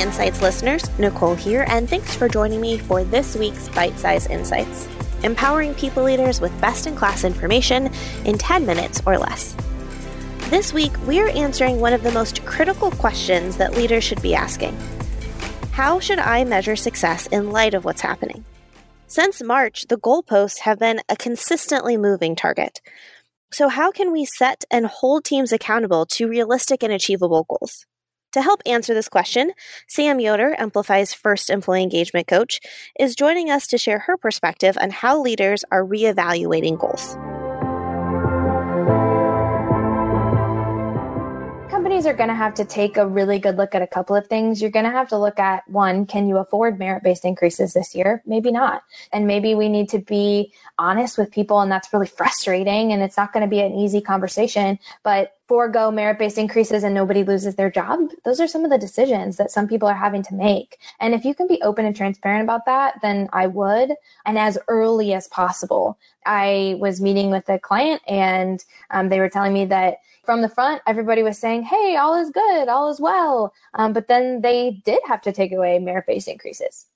Insights listeners, Nicole here, and thanks for joining me for this week's Bite Size Insights, empowering people leaders with best in class information in 10 minutes or less. This week, we're answering one of the most critical questions that leaders should be asking How should I measure success in light of what's happening? Since March, the goalposts have been a consistently moving target. So, how can we set and hold teams accountable to realistic and achievable goals? To help answer this question, Sam Yoder, Emplify's first employee engagement coach, is joining us to share her perspective on how leaders are reevaluating goals. companies are going to have to take a really good look at a couple of things. You're going to have to look at one, can you afford merit based increases this year? Maybe not. And maybe we need to be honest with people, and that's really frustrating. And it's not going to be an easy conversation, but forego merit based increases and nobody loses their job. Those are some of the decisions that some people are having to make. And if you can be open and transparent about that, then I would. And as early as possible. I was meeting with a client and um, they were telling me that from the front, everybody was saying, hey, all is good, all is well. Um, but then they did have to take away merit based increases.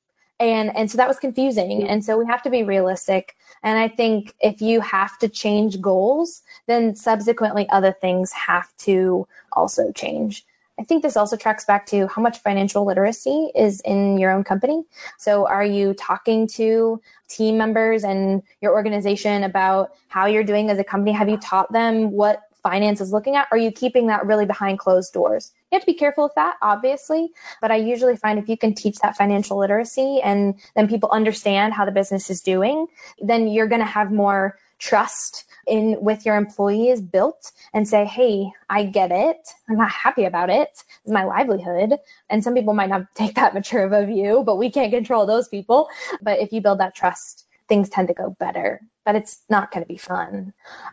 And, and so that was confusing. And so we have to be realistic. And I think if you have to change goals, then subsequently other things have to also change. I think this also tracks back to how much financial literacy is in your own company. So, are you talking to team members and your organization about how you're doing as a company? Have you taught them what finance is looking at? Are you keeping that really behind closed doors? You have to be careful with that, obviously, but I usually find if you can teach that financial literacy and then people understand how the business is doing, then you're going to have more trust in with your employees built and say, hey, I get it. I'm not happy about it. It's my livelihood. And some people might not take that mature of a view, but we can't control those people. But if you build that trust, things tend to go better but it's not going to be fun.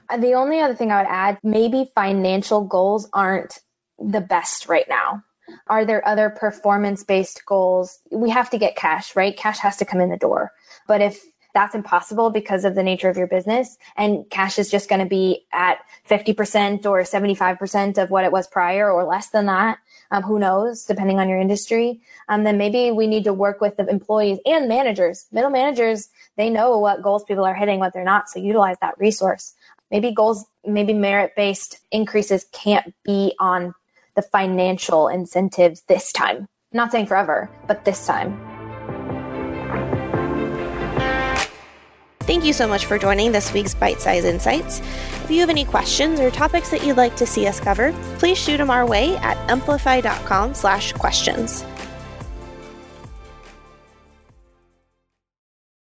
Uh, the only other thing I would add, maybe financial goals aren't the best right now. Are there other performance based goals? We have to get cash, right? Cash has to come in the door. But if that's impossible because of the nature of your business and cash is just going to be at 50% or 75% of what it was prior or less than that, um, who knows, depending on your industry, um, then maybe we need to work with the employees and managers. Middle managers, they know what goals people are hitting, what they're not, so utilize that resource. Maybe goals, maybe merit based increases can't be on the financial incentives this time. I'm not saying forever, but this time. Thank you so much for joining this week's Bite Size Insights. If you have any questions or topics that you'd like to see us cover, please shoot them our way at emplify.com slash questions.